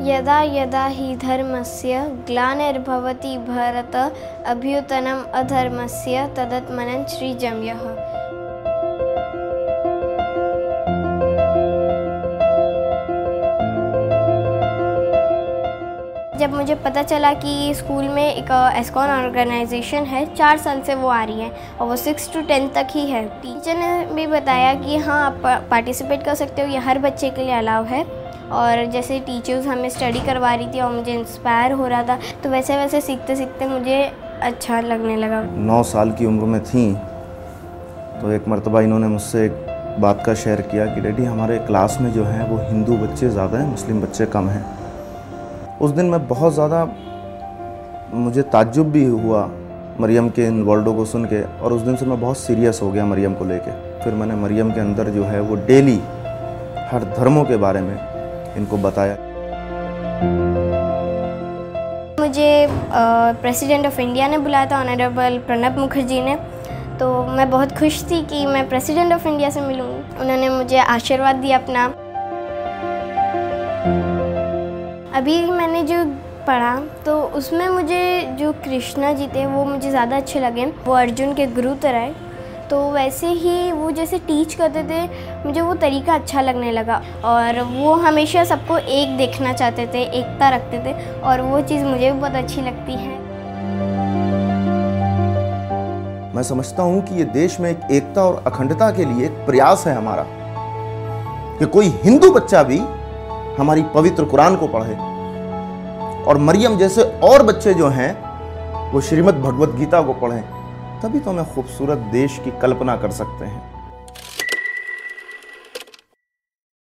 यदा यदा हि धर्मस्य ग्लानिर्भवति भारत अभ्युत्थनम् अधर्मस्य तदात्मनं सृजम्यः जब मुझे पता चला कि स्कूल में एक एस्कॉन ऑर्गेनाइजेशन है, चार साल से वो आ रही है और वो सिक्स टू टेंथ तक ही है। टीचर ने भी बताया कि हाँ आप पार्टिसिपेट कर सकते हो, ये हर बच्चे के लिए अलाउ है। और जैसे टीचर्स हमें स्टडी करवा रही थी और मुझे इंस्पायर हो रहा था तो वैसे वैसे सीखते सीखते मुझे अच्छा लगने लगा। नौ साल की उम्र में थी तो एक मरतबा इन्होंने मुझसे एक बात का शेयर किया कि, डैडी, हमारे क्लास में जो है वो हिंदू बच्चे ज़्यादा हैं, मुस्लिम बच्चे कम हैं। उस दिन मैं बहुत ज़्यादा, मुझे ताज्जुब भी हुआ मरियम के इन वर्ल्डों को सुन के, और उस दिन से मैं बहुत सीरियस हो गया मरियम को लेके। फिर मैंने मरियम के अंदर जो है वो डेली हर धर्मों के बारे में इनको बताया। मुझे प्रेसिडेंट ऑफ़ इंडिया ने बुलाया था ऑनरेबल प्रणब मुखर्जी ने। तो मैं बहुत खुश थी कि मैं प्रेसिडेंट ऑफ़ इंडिया से मिलूँगी उन्होंने मुझे आशीर्वाद दिया अपना। अभी मैंने जो पढ़ा तो उसमें मुझे जो कृष्णा जी थे, वो मुझे ज़्यादा अच्छे लगे। वो अर्जुन के गुरु तरह तो वैसे ही वो जैसे टीच करते थे, मुझे वो तरीका अच्छा लगने लगा। और वो हमेशा सबको एक देखना चाहते थे, एकता रखते थे, और वो चीज़ मुझे भी बहुत अच्छी लगती है। मैं समझता हूँ कि ये देश में एक एकता और अखंडता के लिए एक प्रयास है हमारा, कि कोई हिंदू बच्चा भी हमारी पवित्र कुरान को पढ़े। और मरियम जैसे और बच्चे जो हैं, वो श्रीमद् भगवत गीता को पढ़ें। तभी तो हमें खूबसूरत देश की कल्पना कर सकते हैं।